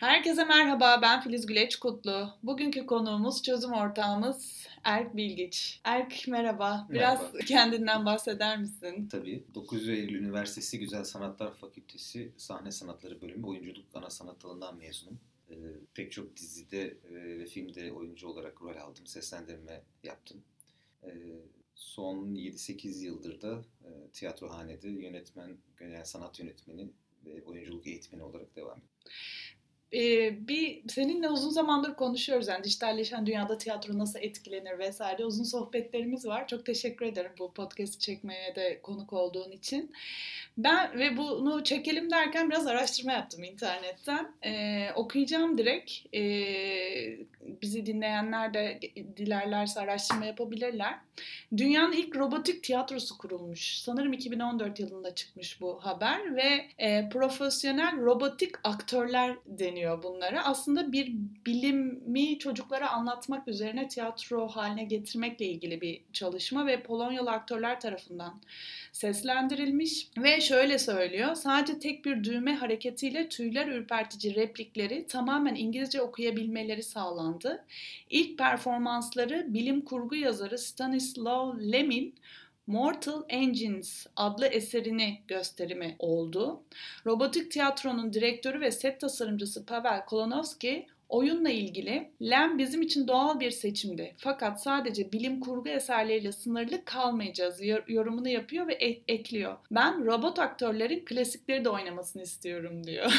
Herkese merhaba, ben Filiz Güleç Kutlu. Bugünkü konuğumuz çözüm ortağımız Erk Bilgiç. Erk merhaba, biraz merhaba. kendinden bahseder misin? Tabii, 9 Eylül Üniversitesi Güzel Sanatlar Fakültesi Sahne Sanatları Bölümü Oyunculuk Ana Sanat Dalından mezunum. Ee, pek çok dizide e, ve filmde oyuncu olarak rol aldım, seslendirme yaptım. Ee, son 7-8 yıldır da e, tiyatrohanede yönetmen, yani sanat yönetmeni ve oyunculuk eğitmeni olarak devam ediyorum. Ee, bir seninle uzun zamandır konuşuyoruz yani dijitalleşen dünyada tiyatro nasıl etkilenir vesaire uzun sohbetlerimiz var. Çok teşekkür ederim bu podcast çekmeye de konuk olduğun için. Ben ve bunu çekelim derken biraz araştırma yaptım internetten. Ee, okuyacağım direkt. Ee, bizi dinleyenler de dilerlerse araştırma yapabilirler. Dünyanın ilk robotik tiyatrosu kurulmuş. Sanırım 2014 yılında çıkmış bu haber ve e, profesyonel robotik aktörler deniyor bunlara. Aslında bir bilimi çocuklara anlatmak üzerine tiyatro haline getirmekle ilgili bir çalışma ve Polonyalı aktörler tarafından seslendirilmiş ve şöyle söylüyor. Sadece tek bir düğme hareketiyle tüyler ürpertici replikleri tamamen İngilizce okuyabilmeleri sağlandı. İlk performansları bilim kurgu yazarı Stanislaw Lemin Mortal Engines adlı eserini gösterimi oldu. Robotik tiyatronun direktörü ve set tasarımcısı Pavel Kolonovski Oyunla ilgili Lem bizim için doğal bir seçimdi. Fakat sadece bilim kurgu eserleriyle sınırlı kalmayacağız yorumunu yapıyor ve ek- ekliyor. Ben robot aktörlerin klasikleri de oynamasını istiyorum diyor.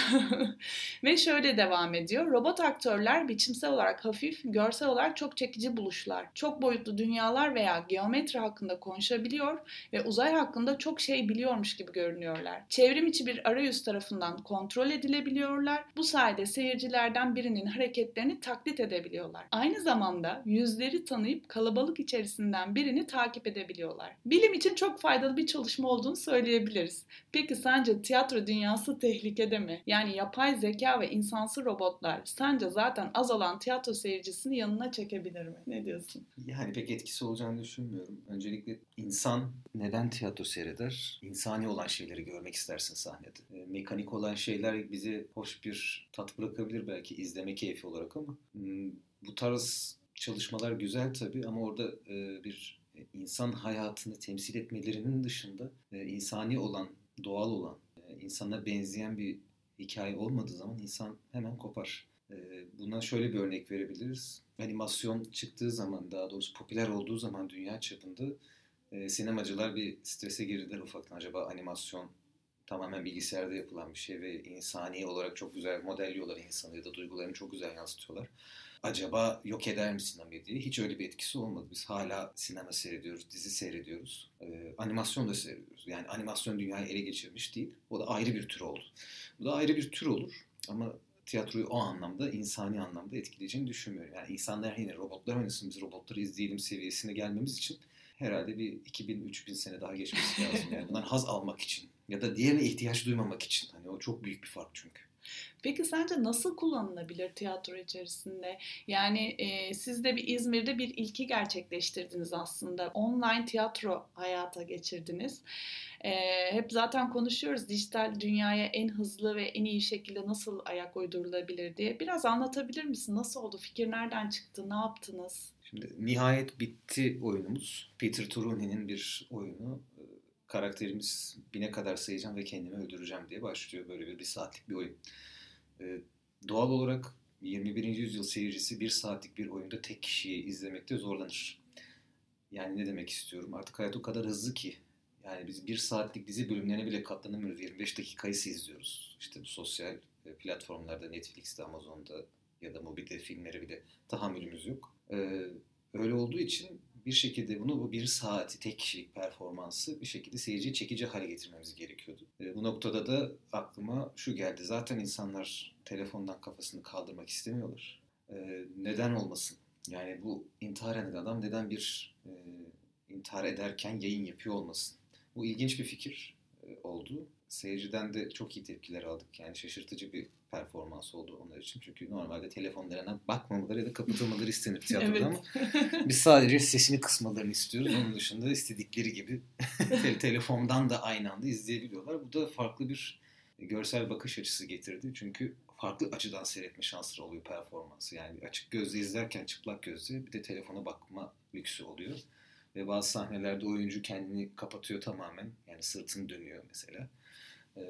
ve şöyle devam ediyor. Robot aktörler biçimsel olarak hafif, görsel olarak çok çekici buluşlar. Çok boyutlu dünyalar veya geometri hakkında konuşabiliyor ve uzay hakkında çok şey biliyormuş gibi görünüyorlar. Çevrim içi bir arayüz tarafından kontrol edilebiliyorlar. Bu sayede seyircilerden birinin hareketlerini taklit edebiliyorlar. Aynı zamanda yüzleri tanıyıp kalabalık içerisinden birini takip edebiliyorlar. Bilim için çok faydalı bir çalışma olduğunu söyleyebiliriz. Peki sence tiyatro dünyası tehlikede mi? Yani yapay zeka ve insansı robotlar sence zaten az olan tiyatro seyircisini yanına çekebilir mi? Ne diyorsun? Yani pek etkisi olacağını düşünmüyorum. Öncelikle insan neden tiyatro seyreder? İnsani olan şeyleri görmek istersin sahnede. E, mekanik olan şeyler bize hoş bir tat bırakabilir belki izleme keyfi olarak ama hmm, bu tarz çalışmalar güzel tabii ama orada e, bir insan hayatını temsil etmelerinin dışında e, insani olan, doğal olan, e, insana benzeyen bir hikaye olmadığı zaman insan hemen kopar. E, buna şöyle bir örnek verebiliriz. Animasyon çıktığı zaman, daha doğrusu popüler olduğu zaman dünya çapında e, sinemacılar bir strese girdiler ufaktan. Acaba animasyon tamamen bilgisayarda yapılan bir şey ve insani olarak çok güzel modelliyorlar insanı ya da duygularını çok güzel yansıtıyorlar. Acaba yok eder mi sinemayı diye hiç öyle bir etkisi olmadı. Biz hala sinema seyrediyoruz, dizi seyrediyoruz, ee, animasyon da seyrediyoruz. Yani animasyon dünyayı ele geçirmiş değil. O da ayrı bir tür oldu. Bu da ayrı bir tür olur ama tiyatroyu o anlamda, insani anlamda etkileyeceğini düşünmüyorum. Yani insanlar yine robotlar oynasın, biz robotları izleyelim seviyesine gelmemiz için herhalde bir 2000-3000 sene daha geçmesi lazım. Yani bundan haz almak için ya da diğerine ihtiyaç duymamak için. Hani o çok büyük bir fark çünkü. Peki sence nasıl kullanılabilir tiyatro içerisinde? Yani e, siz de bir İzmir'de bir ilki gerçekleştirdiniz aslında. Online tiyatro hayata geçirdiniz. E, hep zaten konuşuyoruz dijital dünyaya en hızlı ve en iyi şekilde nasıl ayak uydurulabilir diye. Biraz anlatabilir misin? Nasıl oldu? Fikir nereden çıktı? Ne yaptınız? Şimdi nihayet bitti oyunumuz. Peter Turuni'nin bir oyunu karakterimiz bine kadar sayacağım ve kendimi öldüreceğim diye başlıyor böyle bir, bir saatlik bir oyun. Ee, doğal olarak 21. yüzyıl seyircisi bir saatlik bir oyunda tek kişiyi izlemekte zorlanır. Yani ne demek istiyorum? Artık hayat o kadar hızlı ki. Yani biz bir saatlik dizi bölümlerine bile katlanamıyoruz. 25 dakikayı izliyoruz. İşte bu sosyal e, platformlarda, Netflix'te, Amazon'da ya da Mubi'de filmlere bile tahammülümüz yok. Ee, öyle olduğu için bir şekilde bunu bu bir saati tek kişilik performansı bir şekilde seyirciyi çekici hale getirmemiz gerekiyordu. E, bu noktada da aklıma şu geldi. Zaten insanlar telefondan kafasını kaldırmak istemiyorlar. E, neden olmasın? Yani bu intihar eden adam neden bir e, intihar ederken yayın yapıyor olmasın? Bu ilginç bir fikir e, oldu. Seyirciden de çok iyi tepkiler aldık. Yani şaşırtıcı bir performans oldu onlar için. Çünkü normalde telefonlarına bakmamaları ya da kapatılmaları istenir tiyatroda evet. ama biz sadece sesini kısmalarını istiyoruz. Onun dışında istedikleri gibi telefondan da aynı anda izleyebiliyorlar. Bu da farklı bir görsel bakış açısı getirdi. Çünkü farklı açıdan seyretme şansları oluyor performansı. Yani açık gözle izlerken çıplak gözle bir de telefona bakma lüksü oluyor. Ve bazı sahnelerde oyuncu kendini kapatıyor tamamen. Yani sırtını dönüyor mesela. Ee,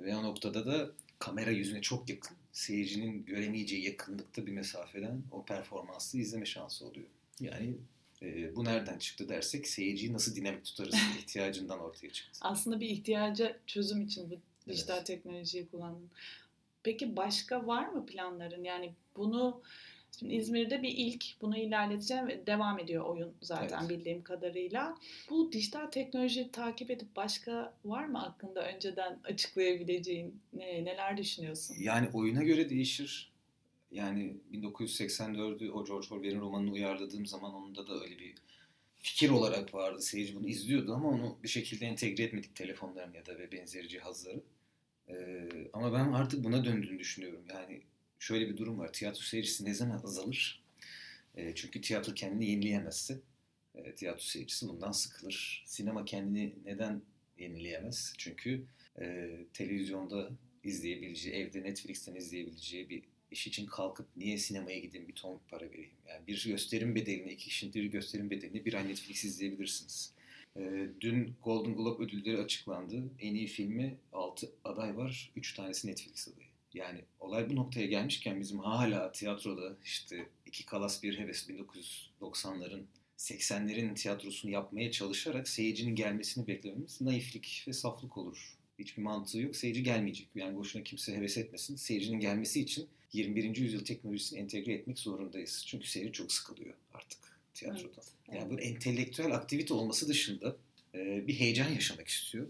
ve o noktada da kamera yüzüne çok yakın. Seyircinin göremeyeceği yakınlıkta bir mesafeden o performansı izleme şansı oluyor. Yani e, bu nereden çıktı dersek seyirciyi nasıl dinamik tutarız ihtiyacından ortaya çıktı. Aslında bir ihtiyaca çözüm için bu dijital evet. teknolojiyi kullandın. Peki başka var mı planların? Yani bunu Şimdi İzmir'de bir ilk bunu ilerleteceğim ve devam ediyor oyun zaten evet. bildiğim kadarıyla. Bu dijital teknolojiyi takip edip başka var mı aklında önceden açıklayabileceğin ne, neler düşünüyorsun? Yani oyuna göre değişir. Yani 1984'ü o George Orwell'in romanını uyarladığım zaman onda da öyle bir fikir olarak vardı. Seyirci bunu izliyordu ama onu bir şekilde entegre etmedik telefonların ya da ve benzeri cihazları. Ee, ama ben artık buna döndüğünü düşünüyorum. Yani şöyle bir durum var. Tiyatro seyircisi ne zaman azalır? E, çünkü tiyatro kendini yenileyemezse e, tiyatro seyircisi bundan sıkılır. Sinema kendini neden yenileyemez? Çünkü e, televizyonda izleyebileceği, evde Netflix'ten izleyebileceği bir iş için kalkıp niye sinemaya gideyim bir ton para vereyim? Yani bir gösterim bedelini, iki kişinin bir gösterim bedelini bir ay Netflix izleyebilirsiniz. E, dün Golden Globe ödülleri açıklandı. En iyi filmi 6 aday var. 3 tanesi Netflix adayı. Yani olay bu noktaya gelmişken bizim hala tiyatroda işte iki kalas bir heves 1990'ların 80'lerin tiyatrosunu yapmaya çalışarak seyircinin gelmesini beklememiz naiflik ve saflık olur. Hiçbir mantığı yok. Seyirci gelmeyecek. Yani boşuna kimse heves etmesin. Seyircinin gelmesi için 21. yüzyıl teknolojisini entegre etmek zorundayız. Çünkü seyirci çok sıkılıyor artık tiyatroda. Evet, evet. Yani böyle entelektüel aktivite olması dışında bir heyecan yaşamak istiyor.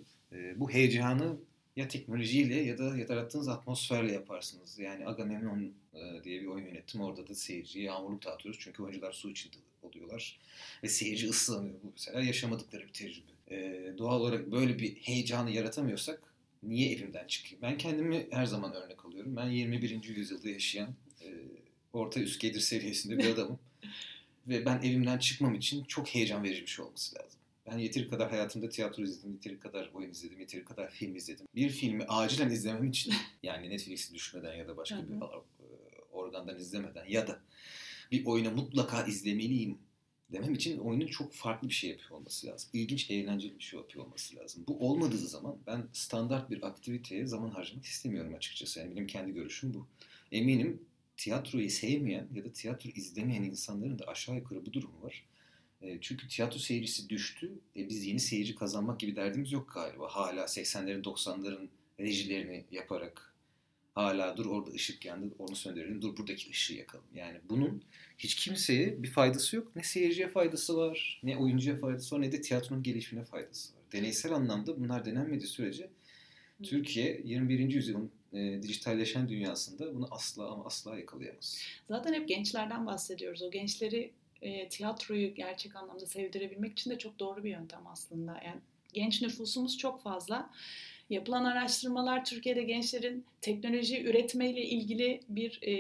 Bu heyecanı ya teknolojiyle ya da yarattığınız atmosferle yaparsınız. Yani Agamemnon e, diye bir oyun yönettim. Orada da seyirciye yağmurluk dağıtıyoruz. Çünkü oyuncular su içinde oluyorlar. Ve seyirci ıslanıyor. Bu mesela yaşamadıkları bir tecrübe. E, doğal olarak böyle bir heyecanı yaratamıyorsak niye evimden çıkayım? Ben kendimi her zaman örnek alıyorum. Ben 21. yüzyılda yaşayan e, orta üst gelir seviyesinde bir adamım. Ve ben evimden çıkmam için çok heyecan verici bir şey olması lazım. Ben yeteri kadar hayatımda tiyatro izledim, yeteri kadar oyun izledim, yeteri kadar film izledim. Bir filmi acilen izlemem için yani Netflix'i düşmeden ya da başka bir e, organdan izlemeden ya da bir oyunu mutlaka izlemeliyim demem için oyunun çok farklı bir şey yapıyor olması lazım. İlginç, eğlenceli bir şey yapıyor olması lazım. Bu olmadığı zaman ben standart bir aktiviteye zaman harcamak istemiyorum açıkçası. Yani benim kendi görüşüm bu. Eminim tiyatroyu sevmeyen ya da tiyatro izlemeyen insanların da aşağı yukarı bu durumu var. E, çünkü tiyatro seyircisi düştü. E, biz yeni seyirci kazanmak gibi derdimiz yok galiba. Hala 80'lerin 90'ların rejilerini yaparak hala dur orada ışık yandı onu söndürelim dur buradaki ışığı yakalım. Yani bunun hiç kimseye bir faydası yok. Ne seyirciye faydası var ne oyuncuya faydası var ne de tiyatronun gelişimine faydası var. Deneysel anlamda bunlar denenmediği sürece Türkiye 21. yüzyılın e, dijitalleşen dünyasında bunu asla ama asla yakalayamaz. Zaten hep gençlerden bahsediyoruz. O gençleri e, tiyatroyu gerçek anlamda sevdirebilmek için de çok doğru bir yöntem aslında. Yani genç nüfusumuz çok fazla. Yapılan araştırmalar Türkiye'de gençlerin teknoloji üretmeyle ilgili bir e,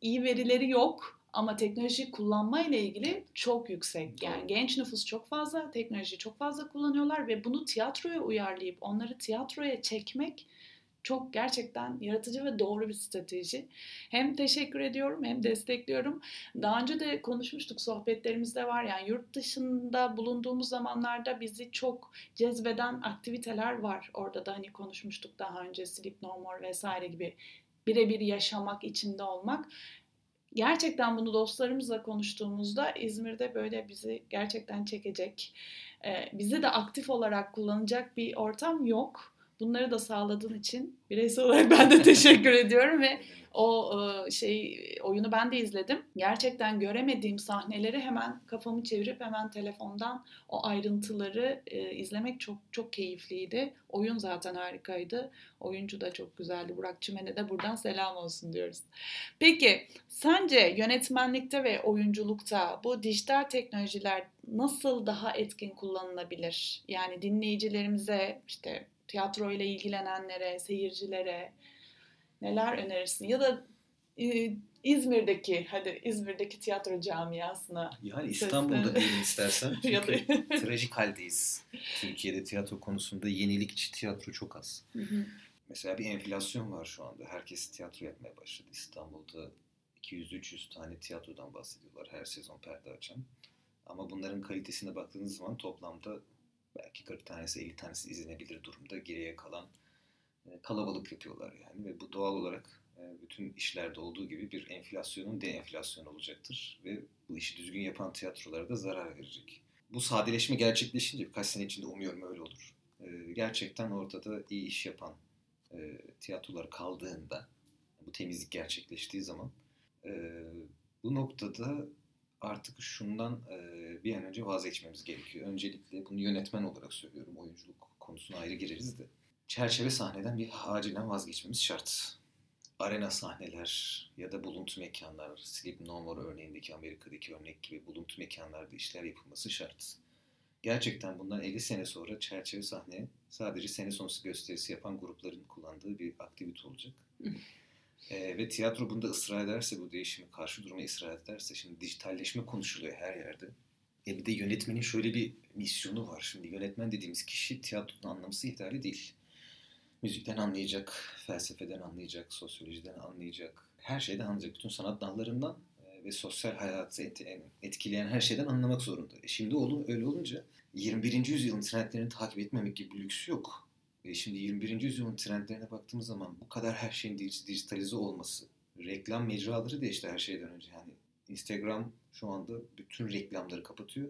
iyi verileri yok ama teknoloji kullanma ile ilgili çok yüksek. Yani genç nüfus çok fazla, teknolojiyi çok fazla kullanıyorlar ve bunu tiyatroya uyarlayıp onları tiyatroya çekmek çok gerçekten yaratıcı ve doğru bir strateji. Hem teşekkür ediyorum hem destekliyorum. Daha önce de konuşmuştuk sohbetlerimizde var yani yurt dışında bulunduğumuz zamanlarda bizi çok cezbeden aktiviteler var. Orada da hani konuşmuştuk daha önce Sleep No More vesaire gibi birebir yaşamak, içinde olmak. Gerçekten bunu dostlarımızla konuştuğumuzda İzmir'de böyle bizi gerçekten çekecek, bizi de aktif olarak kullanacak bir ortam yok Bunları da sağladığın için bireysel olarak ben de teşekkür ediyorum ve o e, şey oyunu ben de izledim. Gerçekten göremediğim sahneleri hemen kafamı çevirip hemen telefondan o ayrıntıları e, izlemek çok çok keyifliydi. Oyun zaten harikaydı. Oyuncu da çok güzeldi. Burak Çimen'e de buradan selam olsun diyoruz. Peki sence yönetmenlikte ve oyunculukta bu dijital teknolojiler nasıl daha etkin kullanılabilir? Yani dinleyicilerimize işte tiyatro ile ilgilenenlere, seyircilere neler önerirsin? Ya da e, İzmir'deki, hadi İzmir'deki tiyatro camiasına. Yani İstanbul'da diyelim istersen. Çünkü trajik haldeyiz. Türkiye'de tiyatro konusunda yenilikçi tiyatro çok az. Hı hı. Mesela bir enflasyon var şu anda. Herkes tiyatro yapmaya başladı. İstanbul'da 200-300 tane tiyatrodan bahsediyorlar her sezon perde açan. Ama bunların kalitesine baktığınız zaman toplamda belki 40 tanesi 50 tanesi izlenebilir durumda. Geriye kalan e, kalabalık yapıyorlar yani ve bu doğal olarak e, bütün işlerde olduğu gibi bir enflasyonun deenflasyon olacaktır ve bu işi düzgün yapan tiyatrolara da zarar verecek. Bu sadeleşme gerçekleşince birkaç sene içinde umuyorum öyle olur. E, gerçekten ortada iyi iş yapan tiyatrolar kaldığında, bu temizlik gerçekleştiği zaman bu noktada artık şundan bir an önce vazgeçmemiz gerekiyor. Öncelikle bunu yönetmen olarak söylüyorum. Oyunculuk konusuna ayrı gireriz de. Çerçeve sahneden bir acilen vazgeçmemiz şart. Arena sahneler ya da buluntu mekanlar, Sleep No More örneğindeki Amerika'daki örnek gibi buluntu mekanlarda işler yapılması şart. Gerçekten bundan 50 sene sonra çerçeve sahne sadece sene sonrası gösterisi yapan grupların kullandığı bir aktivite olacak. E, ve tiyatro bunda ısrar ederse, bu değişimi karşı durma ısrar ederse, şimdi dijitalleşme konuşuluyor her yerde. E bir de yönetmenin şöyle bir misyonu var. Şimdi yönetmen dediğimiz kişi tiyatronun anlaması yeterli değil. Müzikten anlayacak, felsefeden anlayacak, sosyolojiden anlayacak, her şeyden anlayacak. Bütün sanat dallarından e, ve sosyal hayatı etkileyen her şeyden anlamak zorunda. E şimdi öyle olunca 21. yüzyılın trendlerini takip etmemek gibi bir lüksü yok. Ve şimdi 21. yüzyılın trendlerine baktığımız zaman bu kadar her şeyin dijitalize olması, reklam mecraları değişti her şeyden önce. Yani Instagram şu anda bütün reklamları kapatıyor.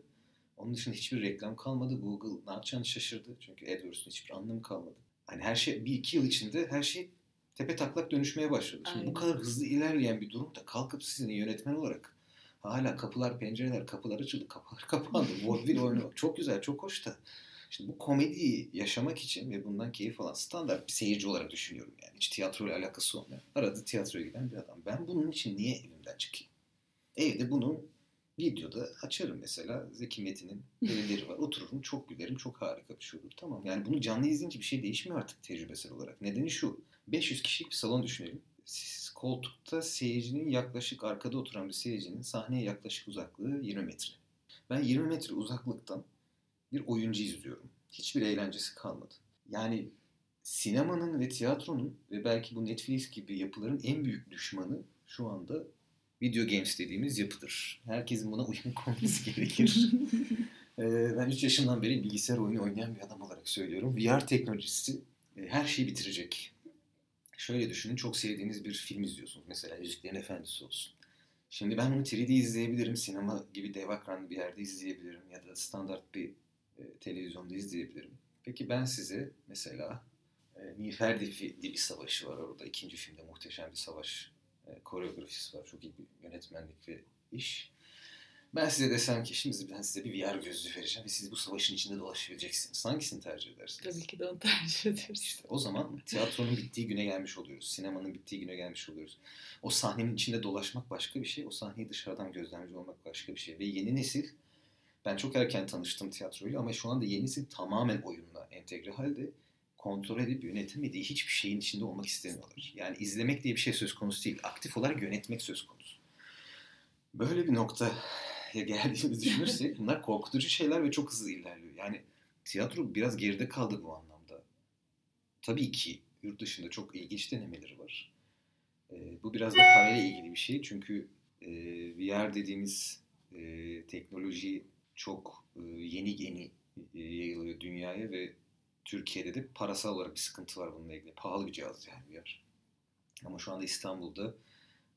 Onun dışında hiçbir reklam kalmadı. Google ne yapacağını şaşırdı. Çünkü AdWords'un hiçbir anlamı kalmadı. Hani her şey bir iki yıl içinde her şey tepe taklak dönüşmeye başladı. Şimdi bu kadar hızlı ilerleyen bir durumda kalkıp sizin yönetmen olarak hala kapılar pencereler kapılar açıldı kapılar kapandı. Vaudeville oyunu çok güzel çok hoş da Şimdi bu komediyi yaşamak için ve bundan keyif alan standart bir seyirci olarak düşünüyorum yani. Hiç tiyatroyla alakası olmayan. Arada tiyatroya giden bir adam. Ben bunun için niye evimden çıkayım? Evde bunu videoda açarım mesela. Zeki Metin'in verileri var. Otururum çok gülerim. Çok harika bir şey olur. Tamam yani bunu canlı izleyince bir şey değişmiyor artık tecrübesel olarak. Nedeni şu. 500 kişilik bir salon düşünelim. Siz koltukta seyircinin yaklaşık arkada oturan bir seyircinin sahneye yaklaşık uzaklığı 20 metre. Ben 20 metre uzaklıktan bir oyuncu izliyorum. Hiçbir eğlencesi kalmadı. Yani sinemanın ve tiyatronun ve belki bu Netflix gibi yapıların en büyük düşmanı şu anda video games dediğimiz yapıdır. Herkesin buna uyum konması gerekir. ee, ben 3 yaşından beri bilgisayar oyunu oynayan bir adam olarak söylüyorum. VR teknolojisi e, her şeyi bitirecek. Şöyle düşünün çok sevdiğiniz bir film izliyorsunuz. Mesela Yüzüklerin Efendisi olsun. Şimdi ben bunu 3D izleyebilirim. Sinema gibi dev ekranlı bir yerde izleyebilirim. Ya da standart bir e, televizyonda izleyebilirim. Peki ben size mesela e, Niferdi Dili Savaşı var orada. ikinci filmde muhteşem bir savaş e, koreografisi var. Çok iyi bir yönetmenlik ve iş. Ben size desem ki şimdi ben size bir VR gözlüğü vereceğim ve siz bu savaşın içinde dolaşabileceksiniz. Hangisini tercih edersiniz? Tabii ki de onu tercih ederiz. İşte o zaman tiyatronun bittiği güne gelmiş oluyoruz. Sinemanın bittiği güne gelmiş oluyoruz. O sahnenin içinde dolaşmak başka bir şey. O sahneyi dışarıdan gözlemci olmak başka bir şey. Ve yeni nesil ben çok erken tanıştım tiyatroyla ama şu anda yenisi tamamen oyunla entegre halde kontrol edip yönetemediği hiçbir şeyin içinde olmak istemiyorlar. Yani izlemek diye bir şey söz konusu değil. Aktif olarak yönetmek söz konusu. Böyle bir noktaya geldiğimizi düşünürsek bunlar korkutucu şeyler ve çok hızlı ilerliyor. Yani tiyatro biraz geride kaldı bu anlamda. Tabii ki yurt dışında çok ilginç denemeleri var. Ee, bu biraz da parayla ilgili bir şey. Çünkü e, VR dediğimiz e, teknoloji çok e, yeni yeni e, yayılıyor dünyaya ve Türkiye'de de parasal olarak bir sıkıntı var bununla ilgili. Pahalı bir cihaz yani VR. Ama şu anda İstanbul'da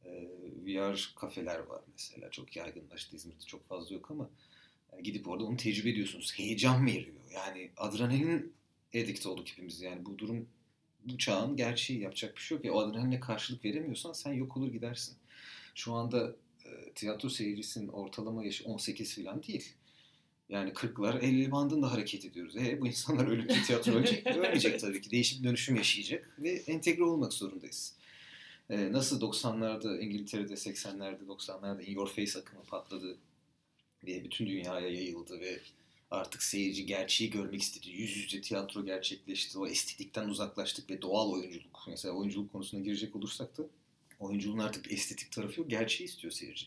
e, VR kafeler var mesela. Çok yaygınlaştı. İzmir'de çok fazla yok ama gidip orada onu tecrübe ediyorsunuz. Heyecan veriyor. Yani adrenalin edikt olduk hepimiz. Yani bu durum bu çağın gerçeği yapacak bir şey yok. Ya, o adrenaline karşılık veremiyorsan sen yok olur gidersin. Şu anda e, tiyatro seyircisinin ortalama yaşı 18 falan değil. Yani 40'lar 50 bandında hareket ediyoruz. E, bu insanlar ölünce tiyatro ölecek Ölmeyecek tabii ki. Değişik bir dönüşüm yaşayacak ve entegre olmak zorundayız. E, nasıl 90'larda İngiltere'de 80'lerde 90'larda In Your Face akımı patladı ve bütün dünyaya yayıldı ve artık seyirci gerçeği görmek istedi. Yüz yüze tiyatro gerçekleşti. O estetikten uzaklaştık ve doğal oyunculuk. Mesela oyunculuk konusuna girecek olursak da Oyunculuğun artık estetik tarafı yok. Gerçeği istiyor seyirci.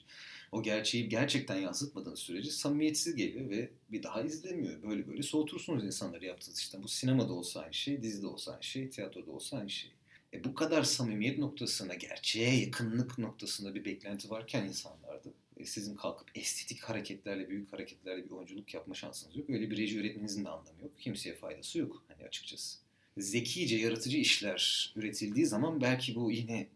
O gerçeği gerçekten yansıtmadığınız sürece samimiyetsiz geliyor ve bir daha izlemiyor. Böyle böyle soğutursunuz insanları yaptığınız işte. Bu sinemada olsa aynı şey, dizide olsa aynı şey, tiyatroda olsa aynı şey. E bu kadar samimiyet noktasında, gerçeğe yakınlık noktasında bir beklenti varken insanlarda e sizin kalkıp estetik hareketlerle, büyük hareketlerle bir oyunculuk yapma şansınız yok. Öyle bir reji öğretmeninizin de anlamı yok. Kimseye faydası yok hani açıkçası. Zekice, yaratıcı işler üretildiği zaman belki bu yine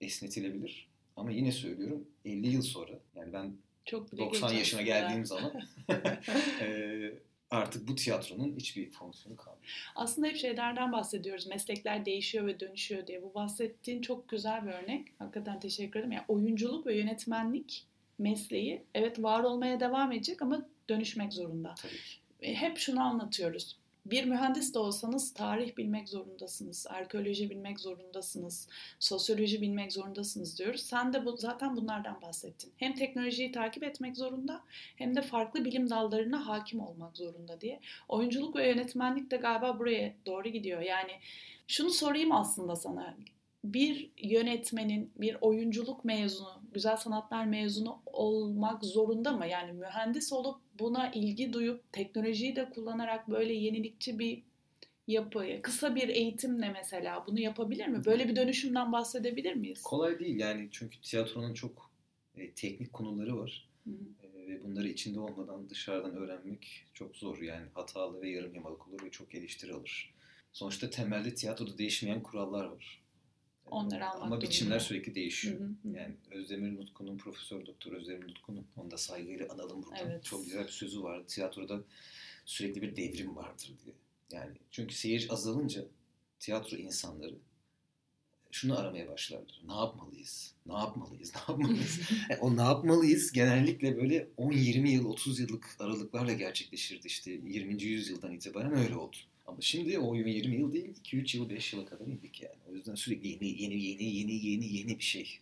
esnetilebilir. Ama yine söylüyorum 50 yıl sonra yani ben Çok bile 90 geç yaşına geldiğim zaman e, artık bu tiyatronun hiçbir fonksiyonu kalmıyor. Aslında hep şeylerden bahsediyoruz. Meslekler değişiyor ve dönüşüyor diye. Bu bahsettiğin çok güzel bir örnek. Hakikaten teşekkür ederim. Yani oyunculuk ve yönetmenlik mesleği evet var olmaya devam edecek ama dönüşmek zorunda. Tabii ki. E, Hep şunu anlatıyoruz. Bir mühendis de olsanız tarih bilmek zorundasınız, arkeoloji bilmek zorundasınız, sosyoloji bilmek zorundasınız diyoruz. Sen de bu, zaten bunlardan bahsettin. Hem teknolojiyi takip etmek zorunda hem de farklı bilim dallarına hakim olmak zorunda diye. Oyunculuk ve yönetmenlik de galiba buraya doğru gidiyor. Yani şunu sorayım aslında sana. Bir yönetmenin, bir oyunculuk mezunu, güzel sanatlar mezunu olmak zorunda mı? Yani mühendis olup buna ilgi duyup teknolojiyi de kullanarak böyle yenilikçi bir yapı, kısa bir eğitimle mesela bunu yapabilir mi? Böyle bir dönüşümden bahsedebilir miyiz? Kolay değil yani çünkü tiyatronun çok e, teknik konuları var. Hı hı. E, ve bunları içinde olmadan dışarıdan öğrenmek çok zor. Yani hatalı ve yarım yamalak olur ve çok eleştiri alır. Sonuçta temelde tiyatroda değişmeyen kurallar var. Onları almak Ama biçimler durumunda. sürekli değişiyor. hı hı. Yani Özdemir Nutku'nun, Profesör Doktor Özdemir Nutku'nun, onu da saygıyla analım buradan. Evet. Çok güzel bir sözü vardı. Tiyatroda sürekli bir devrim vardır diye. Yani çünkü seyirci azalınca tiyatro insanları şunu aramaya başlarlar. Ne yapmalıyız? Ne yapmalıyız? Ne yapmalıyız? E, o ne yapmalıyız genellikle böyle 10-20 yıl, 30 yıllık aralıklarla gerçekleşirdi işte 20. yüzyıldan itibaren öyle oldu. Ama şimdi o 20 yıl değil 2-3 yıl 5 yıla kadar indik yani. O yüzden sürekli yeni yeni yeni yeni yeni yeni bir şey.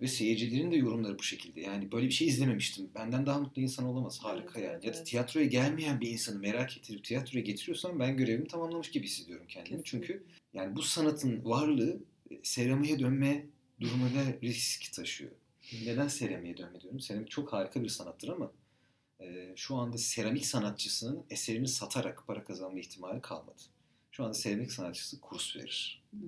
Ve seyircilerin de yorumları bu şekilde. Yani böyle bir şey izlememiştim. Benden daha mutlu insan olamaz. Harika Evet, yani. evet, Ya da tiyatroya gelmeyen bir insanı merak ettirip tiyatroya getiriyorsam ben görevimi tamamlamış gibi hissediyorum kendimi. Kesinlikle. Çünkü yani bu sanatın varlığı e, seramiğe dönme durumuyla risk taşıyor. Neden seramiğe dönme diyorum? Seramik çok harika bir sanattır ama e, şu anda seramik sanatçısının eserini satarak para kazanma ihtimali kalmadı. Şu anda seramik sanatçısı kurs verir. Hı.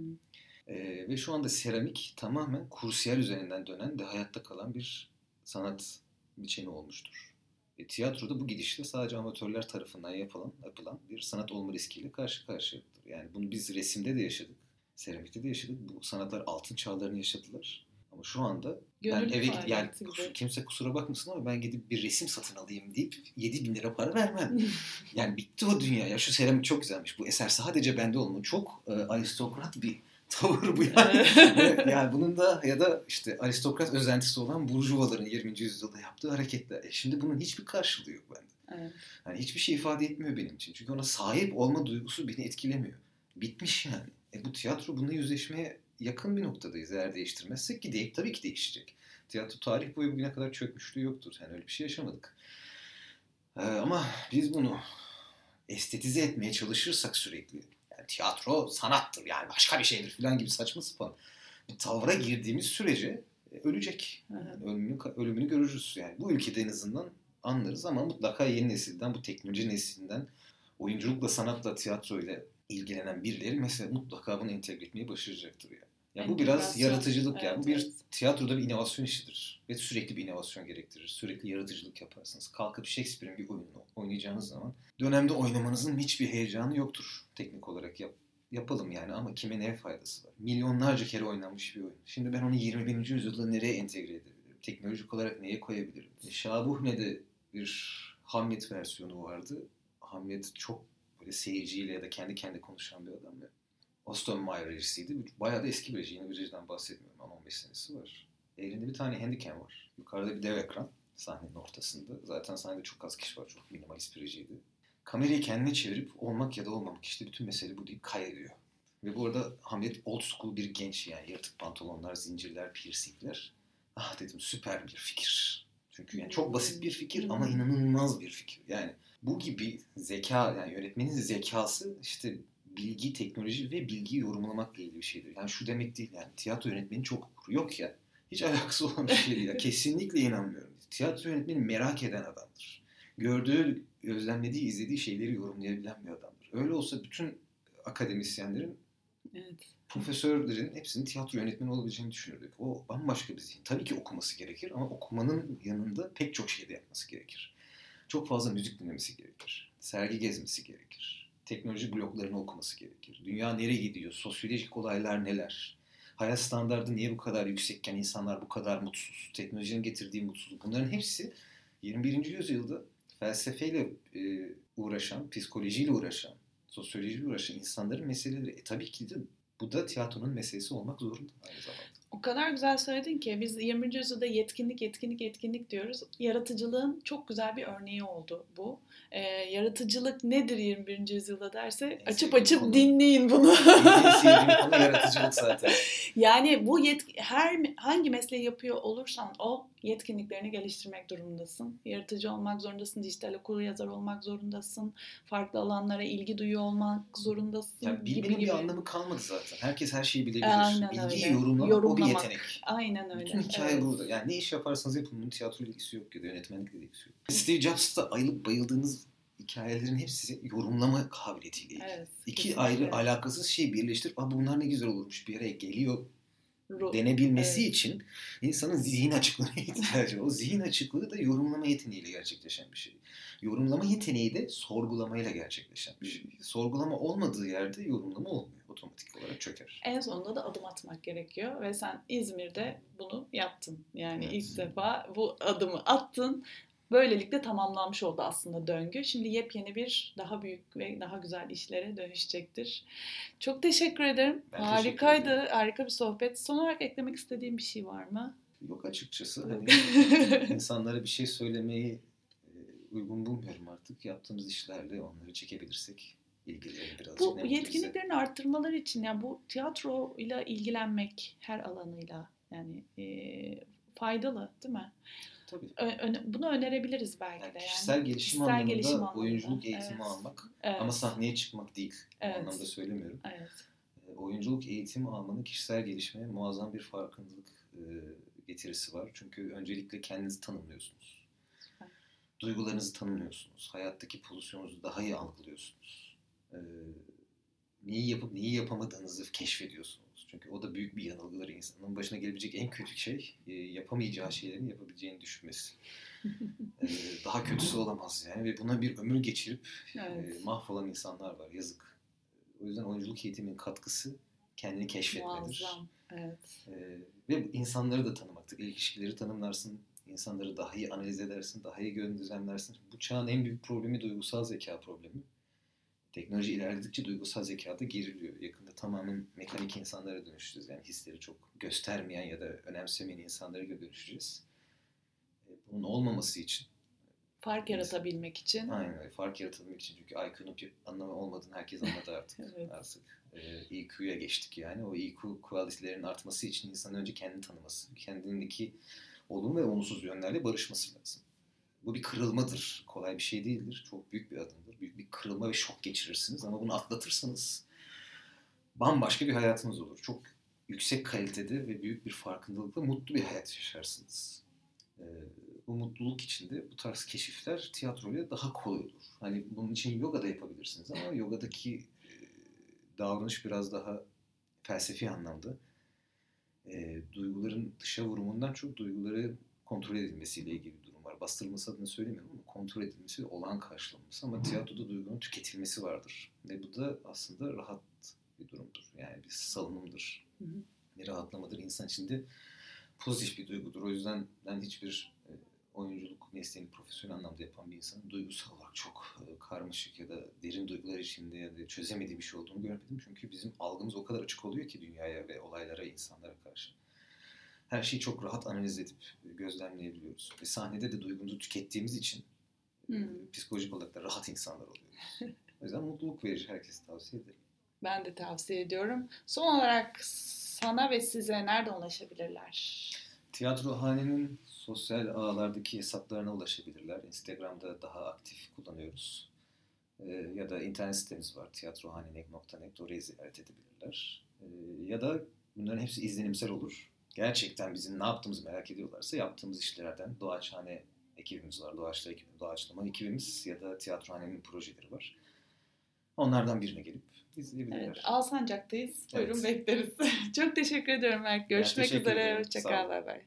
E, ve şu anda seramik tamamen kursiyer üzerinden dönen ve hayatta kalan bir sanat biçimi olmuştur. E, tiyatroda bu gidişle sadece amatörler tarafından yapılan, yapılan bir sanat olma riskiyle karşı karşıyadır. Yani bunu biz resimde de yaşadık, seramikte de yaşadık. Bu sanatlar altın çağlarını yaşadılar. Ama şu anda ben Gönüllü eve gidip yani gibi. kimse kusura bakmasın ama ben gidip bir resim satın alayım deyip 7 bin lira para vermem. Yani bitti o dünya. Ya şu seramik çok güzelmiş. Bu eser sadece bende olmalı. Çok e, aristokrat bir tavır bu yani. Yani bunun da ya da işte aristokrat özentisi olan burjuvaların 20. yüzyılda yaptığı hareketler. E şimdi bunun hiçbir karşılığı yok bende. Evet. Yani hiçbir şey ifade etmiyor benim için. Çünkü ona sahip olma duygusu beni etkilemiyor. Bitmiş yani. E bu tiyatro bununla yüzleşmeye yakın bir noktadayız eğer değiştirmezsek ki değil, tabii ki değişecek. Tiyatro tarih boyu bugüne kadar çökmüşlüğü yoktur. Yani öyle bir şey yaşamadık. Ee, ama biz bunu estetize etmeye çalışırsak sürekli yani tiyatro sanattır yani başka bir şeydir falan gibi saçma sapan bir tavra girdiğimiz sürece e, ölecek. Yani ölümünü, ölümünü görürüz. Yani bu ülkede en azından anlarız ama mutlaka yeni nesilden, bu teknoloji neslinden oyunculukla, sanatla, tiyatroyla ilgilenen birileri mesela mutlaka bunu entegre etmeyi başaracaktır yani. Ya bu biraz yaratıcılık yani. Evet, Bu bir tiyatroda bir inovasyon işidir. Ve sürekli bir inovasyon gerektirir. Sürekli yaratıcılık yaparsınız. Kalkıp Shakespeare'in bir oyununu oynayacağınız zaman dönemde oynamanızın hiçbir heyecanı yoktur teknik olarak yap yapalım yani ama kime ne faydası var? Milyonlarca kere oynanmış bir oyun. Şimdi ben onu 21. yüzyılda nereye entegre edebilirim? Teknolojik olarak neye koyabilirim? Şabuhne'de bir Hamlet versiyonu vardı. Hamlet çok böyle seyirciyle ya da kendi kendi konuşan bir adam. Austin Meyer rejisiydi. Bayağı da eski bir. Yeni bir rejiden bahsetmiyorum ama 15 senesi var. Elinde bir tane handicam var. Yukarıda bir dev ekran sahnenin ortasında. Zaten sahnede çok az kişi var. Çok minimalist bir rejiydi. Kamerayı kendine çevirip olmak ya da olmamak işte bütün mesele bu deyip kaydediyor. Ve bu arada Hamlet old school bir genç yani yırtık pantolonlar, zincirler, piercingler. Ah dedim süper bir fikir. Çünkü yani çok basit bir fikir ama inanılmaz bir fikir. Yani bu gibi zeka yani yönetmenin zekası işte bilgi, teknoloji ve bilgiyi yorumlamakla ilgili bir şeydir. Yani şu demek değil yani tiyatro yönetmeni çok okur. Yok ya. Hiç alakası olan bir şey değil. Kesinlikle inanmıyorum. Tiyatro yönetmeni merak eden adamdır. Gördüğü, gözlemlediği, izlediği şeyleri yorumlayabilen bir adamdır. Öyle olsa bütün akademisyenlerin Evet. profesörlerin hepsinin tiyatro yönetmeni olabileceğini düşünürdük. O bambaşka bir zihin. Tabii ki okuması gerekir ama okumanın yanında pek çok şey de yapması gerekir. Çok fazla müzik dinlemesi gerekir. Sergi gezmesi gerekir. Teknoloji bloklarını okuması gerekir. Dünya nereye gidiyor? Sosyolojik olaylar neler? Hayat standardı niye bu kadar yüksekken insanlar bu kadar mutsuz? Teknolojinin getirdiği mutsuzluk. Bunların hepsi 21. yüzyılda felsefeyle e, uğraşan, psikolojiyle uğraşan, sosyolojiyle uğraşan insanların meseleleri. E, tabii ki de bu da tiyatronun meselesi olmak zorunda aynı zamanda. O kadar güzel söyledin ki biz 20. yüzyılda yetkinlik, yetkinlik, yetkinlik diyoruz. Yaratıcılığın çok güzel bir örneği oldu bu. Ee, yaratıcılık nedir 21. yüzyılda derse En açıp açıp konu. dinleyin bunu. En sevdiğim konu yaratıcılık zaten. yani bu yet her hangi mesleği yapıyor olursan o yetkinliklerini geliştirmek durumundasın. Yaratıcı olmak zorundasın, dijital okur yazar olmak zorundasın, farklı alanlara ilgi duyuyor olmak zorundasın Yani bilmenin gibi. bir anlamı kalmadı zaten. Herkes her şeyi bilebilir. Aynen Bilgiyi öyle. yorumlamak, o bir Yorumlamak. yetenek. Aynen öyle. Bütün hikaye evet. burada. Yani ne iş yaparsanız yapın bunun tiyatro ilgisi yok ya da yönetmenlikle de ilgisi yok. Steve Jobs'ta ayılıp bayıldığınız hikayelerin hepsi yorumlama kabiliyetiyle ilgili. Evet, İki kesinlikle. ayrı alakasız şeyi birleştirip bunlar ne güzel olurmuş bir araya geliyor Ruh. denebilmesi Evet. için insanın zihin açıklığına ihtiyacı var. O zihin açıklığı da yorumlama yeteneğiyle gerçekleşen bir şey. Yorumlama yeteneği de sorgulamayla gerçekleşen bir şey. Sorgulama olmadığı yerde yorumlama olmuyor. Otomatik olarak çöker. En sonunda da adım atmak gerekiyor ve sen İzmir'de bunu yaptın. Yani Evet. ilk defa bu adımı attın. Böylelikle tamamlanmış oldu aslında döngü. Şimdi yepyeni bir daha büyük ve daha güzel işlere dönüşecektir. Çok teşekkür ederim. Ben teşekkür Harikaydı. ederim. Harika bir sohbet. Son olarak eklemek istediğim bir şey var mı? Yok açıkçası. Hani insanlara bir şey söylemeyi e, uygun bulmuyorum artık. Yaptığımız işlerle onları çekebilirsek ilgilerini birazcık bu yetkinliklerini arttırmaları için ya bu tiyatroyla ilgilenmek her alanıyla yani e, faydalı değil mi? Tabii. Ö- bunu önerebiliriz belki Yani de yani. kişisel gelişim Kişisel anlamında gelişim anlamında. oyunculuk eğitimi Evet. almak Evet. ama sahneye çıkmak değil. Evet. O anlamda söylemiyorum. Evet. E, Oyunculuk eğitimi almanın kişisel gelişmeye muazzam bir farkındalık e, getirisi var. Çünkü öncelikle kendinizi tanımlıyorsunuz. Evet. Duygularınızı tanımlıyorsunuz. Hayattaki pozisyonunuzu daha iyi algılıyorsunuz. E, neyi yapıp neyi yapamadığınızı keşfediyorsunuz. Çünkü o da büyük bir yanılgıları insanın başına gelebilecek en kötü şey e, yapamayacağı şeylerin yapabileceğini düşünmesi. E, daha kötüsü olamaz yani ve buna bir ömür geçirip Evet. e, mahvolan insanlar var yazık. O yüzden oyunculuk eğitiminin katkısı kendini keşfetmedir. Muazzam. Evet. E, ve insanları da tanımaktır. İlişkileri tanımlarsın, insanları daha iyi analiz edersin, daha iyi gözlemlersin. Bu çağın en büyük problemi duygusal zeka problemi. Teknoloji ilerledikçe duygusal zeka da geriliyor. Yakında tamamen mekanik insanlara dönüşeceğiz. Yani hisleri çok göstermeyen ya da önemsemeyen insanlara dönüşeceğiz. E, Bunun olmaması için Fark yaratabilmek için. Aynen öyle. Fark yaratabilmek için. Çünkü IQ'nun bir anlamı olmadığını herkes anladı artık. Evet. Artık e, IQ'ya geçtik yani. O IQ kualitelerinin artması için insanın önce kendini tanıması, kendindeki olumlu ve olumsuz yönlerle barışması lazım. Bu bir kırılmadır. Kolay bir şey değildir. Çok büyük bir adımdır. Büyük bir kırılma ve şok geçirirsiniz. Ama bunu atlatırsanız bambaşka bir hayatınız olur. Çok yüksek kalitede ve büyük bir farkındalıkla mutlu bir hayat yaşarsınız. Ee, bu mutluluk içinde bu tarz keşifler tiyatroyla daha kolay olur. Hani bunun için yoga da yapabilirsiniz ama yogadaki e, davranış biraz daha felsefi anlamda. E, duyguların dışa vurumundan çok duyguları kontrol edilmesiyle ilgili. Bastırılması adına söylemiyorum ama kontrol edilmesi olağan karşılanması. Ama tiyatroda duygunun tüketilmesi vardır. Ve bu da aslında rahat bir durumdur. Yani bir salınımdır. Hı hı. Bir rahatlamadır. İnsan içinde pozitif bir duygudur. O yüzden ben hiçbir e, oyunculuk mesleğini profesyonel anlamda yapan bir insanın duygusal olarak çok e, karmaşık ya da derin duygular içinde ya da çözemediği bir şey olduğunu görmedim. Çünkü bizim algımız o kadar açık oluyor ki dünyaya ve olaylara, insanlara karşı. Her şeyi çok rahat analiz edip e, gözlemleyebiliyoruz. Ve sahnede de duygumuzu tükettiğimiz için e, Hmm. psikolojik olarak da rahat insanlar oluyoruz. O yüzden mutluluk verici. Herkese tavsiye ederim. Ben de tavsiye ediyorum. Son olarak sana ve size nerede ulaşabilirler? Tiyatrohanenin sosyal ağlardaki hesaplarına ulaşabilirler. Instagram'da daha aktif kullanıyoruz. E, ya da internet sitemiz var tiyatrohanenek.net orayı ziyaret edebilirler. E, ya da bunların hepsi izlenimsel olur. Gerçekten bizim ne yaptığımızı merak ediyorlarsa yaptığımız işlerden Doğaçhane ekibimiz var. Doğaçlama, ekibimiz, Doğaçlama ekibimiz ya da tiyatrohanenin projeleri var. Onlardan birine gelip izleyebilirler. Evet, Alsancak'tayız. Buyurun Evet. bekleriz. Çok teşekkür ediyorum Berk. Görüşmek üzere. ederim. Sağ Hoşçakal. olun. Bay bay.